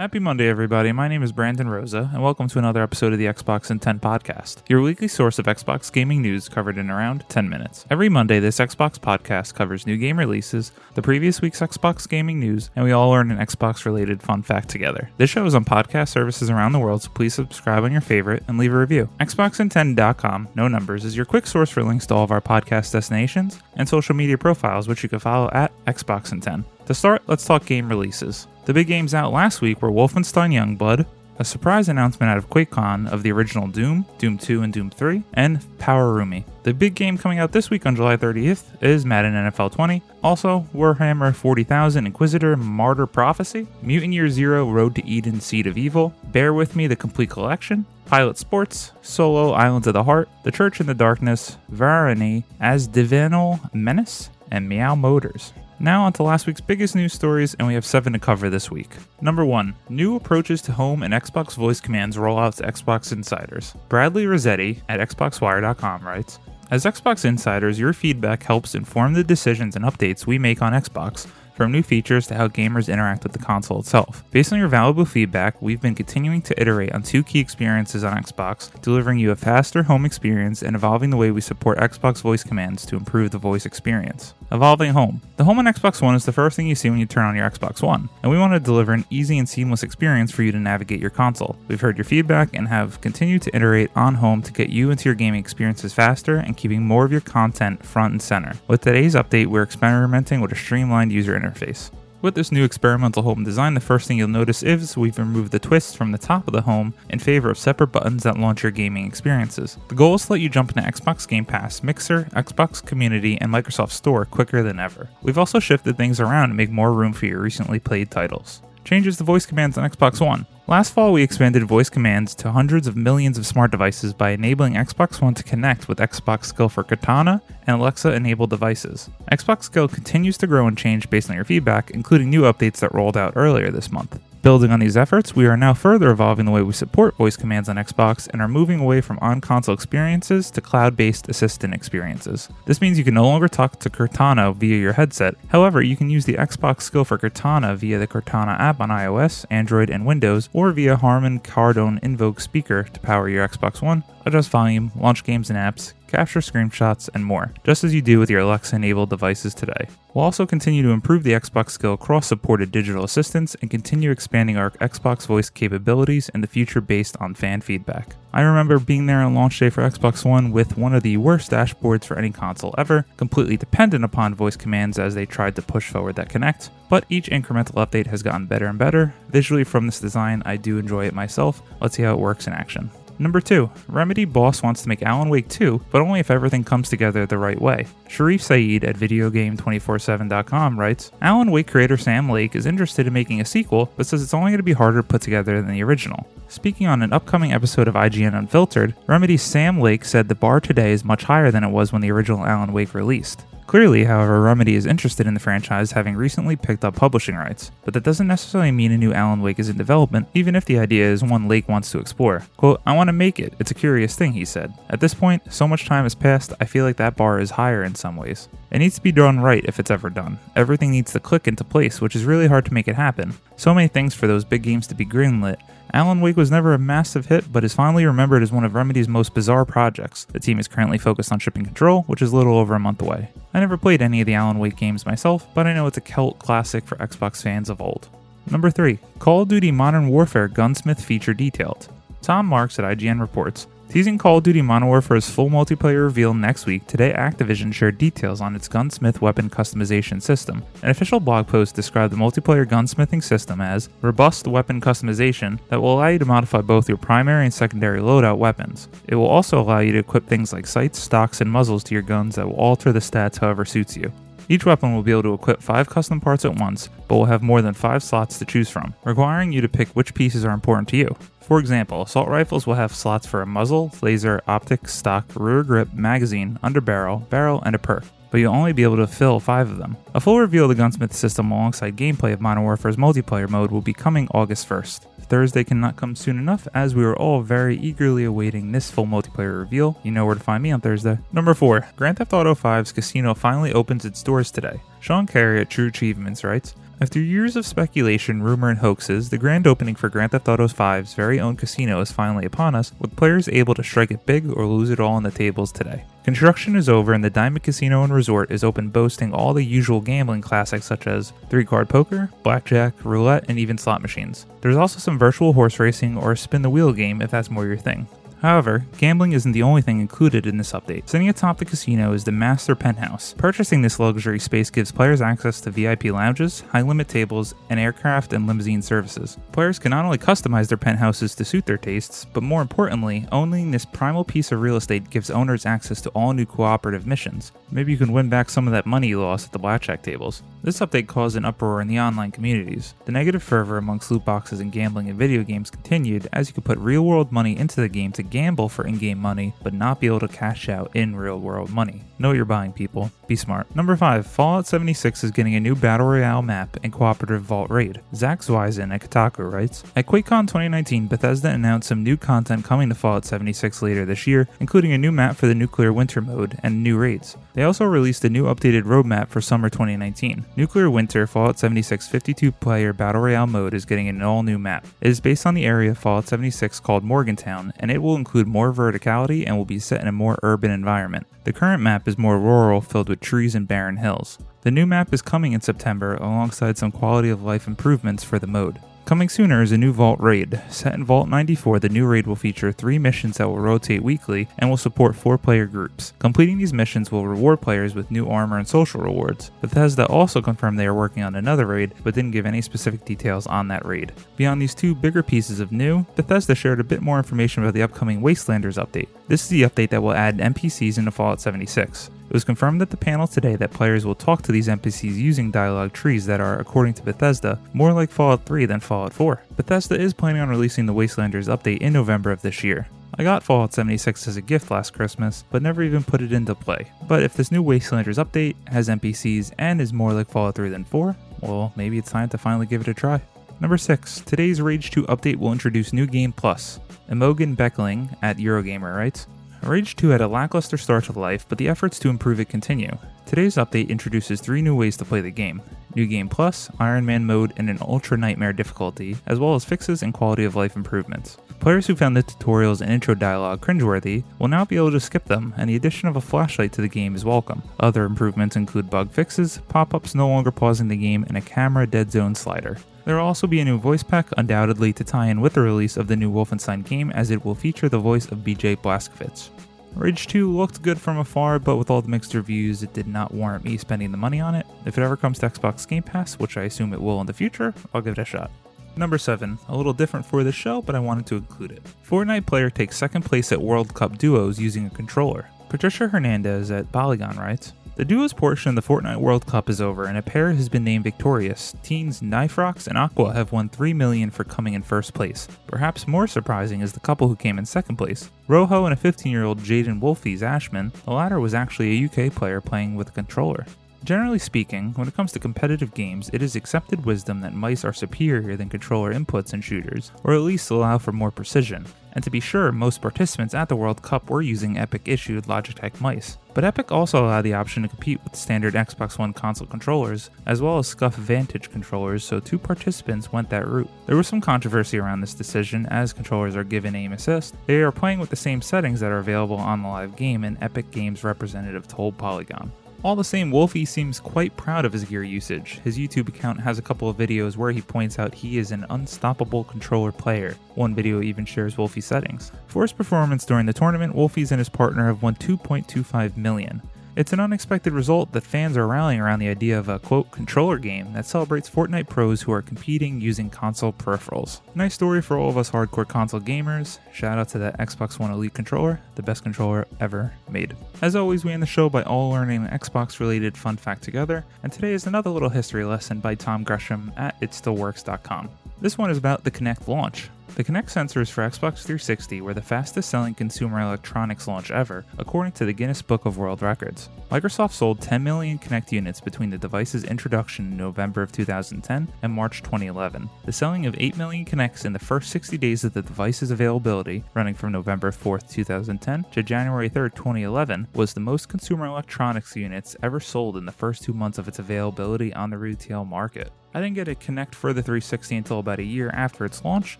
Happy Monday, everybody. My name is Brandon Rosa, and welcome to another episode of the Xbox in 10 podcast, your weekly source of Xbox gaming news covered in around 10 minutes. Every Monday, this Xbox podcast covers new game releases, the previous week's Xbox gaming news, and we all learn an Xbox related fun fact together. This show is on podcast services around the world, so please subscribe on your favorite and leave a review. Xboxin10.com, no numbers, is your quick source for links to all of our podcast destinations and social media profiles, which you can follow at Xboxin10. To start, let's talk game releases. The big games out last week were Wolfenstein Youngblood, a surprise announcement out of QuakeCon of the original Doom, Doom 2 and Doom 3, and Pawarumi. The big game coming out this week on July 30th is Madden NFL 20, also Warhammer 40,000 Inquisitor Martyr Prophecy, Mutant Year Zero Road to Eden Seed of Evil, Bear With Me The Complete Collection, Pilot Sports, Solo Islands of the Heart, The Church in the Darkness, Varani, Asdivine Menace, and Meow Motors. Now, on to last week's biggest news stories, and we have seven to cover this week. Number one, new approaches to home and Xbox voice commands roll out to Xbox insiders. Bradley Rossetti at XboxWire.com writes As Xbox insiders, your feedback helps inform the decisions and updates we make on Xbox from new features to how gamers interact with the console itself. Based on your valuable feedback, we've been continuing to iterate on two key experiences on Xbox, delivering you a faster home experience and evolving the way we support Xbox voice commands to improve the voice experience. Evolving Home. The home on Xbox One is the first thing you see when you turn on your Xbox One, and we want to deliver an easy and seamless experience for you to navigate your console. We've heard your feedback and have continued to iterate on home to get you into your gaming experiences faster and keeping more of your content front and center. With today's update, we're experimenting with a streamlined user interface. With this new experimental home design, the first thing you'll notice is we've removed the twist from the top of the home in favor of separate buttons that launch your gaming experiences. The goal is to let you jump into Xbox Game Pass, Mixer, Xbox Community, and Microsoft Store quicker than ever. We've also shifted things around to make more room for your recently played titles. Changes to voice commands on Xbox One. Last fall, we expanded voice commands to hundreds of millions of smart devices by enabling Xbox One to connect with Xbox Skill for Cortana and Alexa enabled devices. Xbox Skill continues to grow and change based on your feedback, including new updates that rolled out earlier this month. Building on these efforts, we are now further evolving the way we support voice commands on Xbox and are moving away from on console experiences to cloud based assistant experiences. This means you can no longer talk to Cortana via your headset. However, you can use the Xbox skill for Cortana via the Cortana app on iOS, Android, and Windows, or via Harman Kardon Invoke speaker to power your Xbox One, adjust volume, launch games and apps, capture screenshots, and more, just as you do with your Alexa enabled devices today. We'll also continue to improve the Xbox skill across supported digital assistants and continue expanding our Xbox voice capabilities in the future based on fan feedback. I remember being there on launch day for Xbox One with one of the worst dashboards for any console ever, completely dependent upon voice commands as they tried to push forward that Kinect. But each incremental update has gotten better and better. Visually from this design, I do enjoy it myself. Let's see how it works in action. Number 2. Remedy Boss wants to make Alan Wake 2, but only if everything comes together the right way. Sherif Saed at VideoGame247.com writes Alan Wake creator Sam Lake is interested in making a sequel, but says it's only going to be harder to put together than the original. Speaking on an upcoming episode of IGN Unfiltered, Remedy's Sam Lake said the bar today is much higher than it was when the original Alan Wake released. Clearly, however, Remedy is interested in the franchise having recently picked up publishing rights, but that doesn't necessarily mean a new Alan Wake is in development, even if the idea is one Lake wants to explore. Quote, I want to make it, it's a curious thing, he said. At this point, so much time has passed, I feel like that bar is higher in some ways. It needs to be done right if it's ever done. Everything needs to click into place, which is really hard to make it happen. So many things for those big games to be greenlit, Alan Wake was never a massive hit, but is finally remembered as one of Remedy's most bizarre projects. The team is currently focused on shipping Control, which is a little over a month away. I never played any of the Alan Wake games myself, but I know it's a cult classic for Xbox fans of old. Number 3. Call of Duty Modern Warfare Gunsmith feature detailed. Tom Marks at IGN reports Teasing Call of Duty Modern Warfare's full multiplayer reveal next week, today Activision shared details on its gunsmith weapon customization system. An official blog post described the multiplayer gunsmithing system as robust weapon customization that will allow you to modify both your primary and secondary loadout weapons. It will also allow you to equip things like sights, stocks, and muzzles to your guns that will alter the stats however suits you. Each weapon will be able to equip 5 custom parts at once, but will have more than 5 slots to choose from, requiring you to pick which pieces are important to you. For example, assault rifles will have slots for a muzzle, laser, optic, stock, rear grip, magazine, underbarrel, barrel, and a perk but you'll only be able to fill five of them. A full review of the Gunsmith system alongside gameplay of Modern Warfare's multiplayer mode will be coming August 1st. Thursday cannot come soon enough as we are all very eagerly awaiting this full multiplayer reveal. You know where to find me on Thursday. Number 4. Grand Theft Auto 5's casino finally opens its doors today. Sean Carey at True Achievements writes, After years of speculation, rumor, and hoaxes, the grand opening for Grand Theft Auto 5's very own casino is finally upon us, with players able to strike it big or lose it all on the tables today. Construction is over and the Diamond Casino and Resort is open boasting all the usual gambling classics such as 3-card poker, blackjack, roulette, and even slot machines. There's also some virtual horse racing or spin the wheel game if that's more your thing. However, gambling isn't the only thing included in this update. Sitting atop the casino is the Master Penthouse. Purchasing this luxury space gives players access to VIP lounges, high limit tables, and aircraft and limousine services. Players can not only customize their penthouses to suit their tastes, but more importantly, owning this primal piece of real estate gives owners access to all new cooperative missions. Maybe you can win back some of that money you lost at the blackjack tables. This update caused an uproar in the online communities. The negative fervor amongst loot boxes and gambling in video games continued as you could put real world money into the game to gamble for in game money, but not be able to cash out in real world money. Know you're buying, people. Be smart. Number 5. Fallout 76 is getting a new Battle Royale map and cooperative Vault Raid. Zach Zwiezen at Kotaku writes At QuakeCon 2019, Bethesda announced some new content coming to Fallout 76 later this year, including a new map for the Nuclear Winter mode and new raids. They also released a new updated roadmap for summer 2019. Nuclear Winter Fallout 76 52 player Battle Royale mode is getting an all new map. It is based on the area of Fallout 76 called Morgantown, and it will include more verticality and will be set in a more urban environment. The current map is more rural, filled with trees and barren hills. The new map is coming in September alongside some quality of life improvements for the mode. Coming sooner is a new Vault raid. Set in Vault 94, the new raid will feature three missions that will rotate weekly and will support four player groups. Completing these missions will reward players with new armor and social rewards. Bethesda also confirmed they are working on another raid, but didn't give any specific details on that raid. Beyond these two bigger pieces of new, Bethesda shared a bit more information about the upcoming Wastelanders update. This is the update that will add NPCs into Fallout 76. It was confirmed at the panel today that players will talk to these NPCs using dialogue trees that are, according to Bethesda, more like Fallout 3 than Fallout 4. Bethesda is planning on releasing the Wastelanders update in November of this year. I got Fallout 76 as a gift last Christmas, but never even put it into play. But if this new Wastelanders update has NPCs and is more like Fallout 3 than 4, well, maybe it's time to finally give it a try. Number 6. Today's Rage 2 update will introduce New Game Plus. Imogen Beckhelling at Eurogamer writes, Rage 2 had a lackluster start to life, but the efforts to improve it continue. Today's update introduces three new ways to play the game New Game Plus, Iron Man mode, and an Ultra Nightmare difficulty, as well as fixes and quality of life improvements. Players who found the tutorials and intro dialogue cringeworthy will now be able to skip them, and the addition of a flashlight to the game is welcome. Other improvements include bug fixes, pop ups no longer pausing the game, and a camera dead zone slider. There will also be a new voice pack, undoubtedly to tie in with the release of the new Wolfenstein game, as it will feature the voice of BJ Blazkowicz. Rage 2 looked good from afar, but with all the mixed reviews, it did not warrant me spending the money on it. If it ever comes to Xbox Game Pass, which I assume it will in the future, I'll give it a shot. Number 7, a little different for the show, but I wanted to include it. Fortnite player takes second place at World Cup duos using a controller. Patricia Hernandez at Polygon writes, the duos portion of the Fortnite World Cup is over, and a pair has been named victorious. Teens Nyhrox and Aqua have won 3 million for coming in first place. Perhaps more surprising is the couple who came in second place. Rojo and a 15-year-old Jaden Wolfies Ashman. The latter was actually a UK player playing with a controller. Generally speaking, when it comes to competitive games, it is accepted wisdom that mice are superior than controller inputs in shooters, or at least allow for more precision. And to be sure, most participants at the World Cup were using Epic issued Logitech mice. But Epic also allowed the option to compete with standard Xbox One console controllers, as well as SCUF Vantage controllers, so two participants went that route. There was some controversy around this decision, as controllers are given aim assist. They are playing with the same settings that are available on the live game, and Epic Games representative told Polygon. All the same, Wolfie seems quite proud of his gear usage. His YouTube account has a couple of videos where he points out he is an unstoppable controller player. One video even shares Wolfie's settings. For his performance during the tournament, Wolfies and his partner have won 2.25 million. It's an unexpected result that fans are rallying around the idea of a quote controller game that celebrates Fortnite pros who are competing using console peripherals. Nice story for all of us hardcore console gamers. Shout out to that Xbox One Elite controller, the best controller ever made. As always, we end the show by all learning an Xbox related fun fact together, and today is another little history lesson by Tom Gresham at itstillworks.com. This one is about the Kinect launch. The Kinect sensors for Xbox 360 were the fastest selling consumer electronics launch ever, according to the Guinness Book of World Records. Microsoft sold 10 million Kinect units between the device's introduction in November of 2010 and March 2011. The selling of 8 million Kinects in the first 60 days of the device's availability, running from November 4, 2010 to January 3, 2011, was the most consumer electronics units ever sold in the first two months of its availability on the retail market. I didn't get to Kinect for the 360 until about a year after its launch,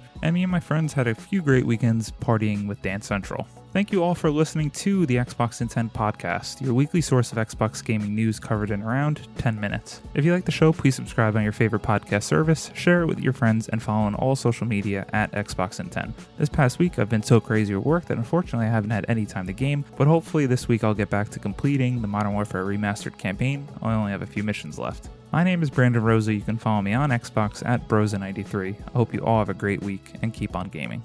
and me and my friends had a few great weekends partying with Dance Central. Thank you all for listening to the Xbox in 10 podcast, your weekly source of Xbox gaming news covered in around 10 minutes. If you like the show, please subscribe on your favorite podcast service, share it with your friends, and follow on all social media at Xbox in 10. This past week, I've been so crazy at work that unfortunately I haven't had any time to game, but hopefully this week I'll get back to completing the Modern Warfare Remastered campaign. I only have a few missions left. My name is Brandon Rosa. You can follow me on Xbox at Brosa93. I hope you all have a great week and keep on gaming.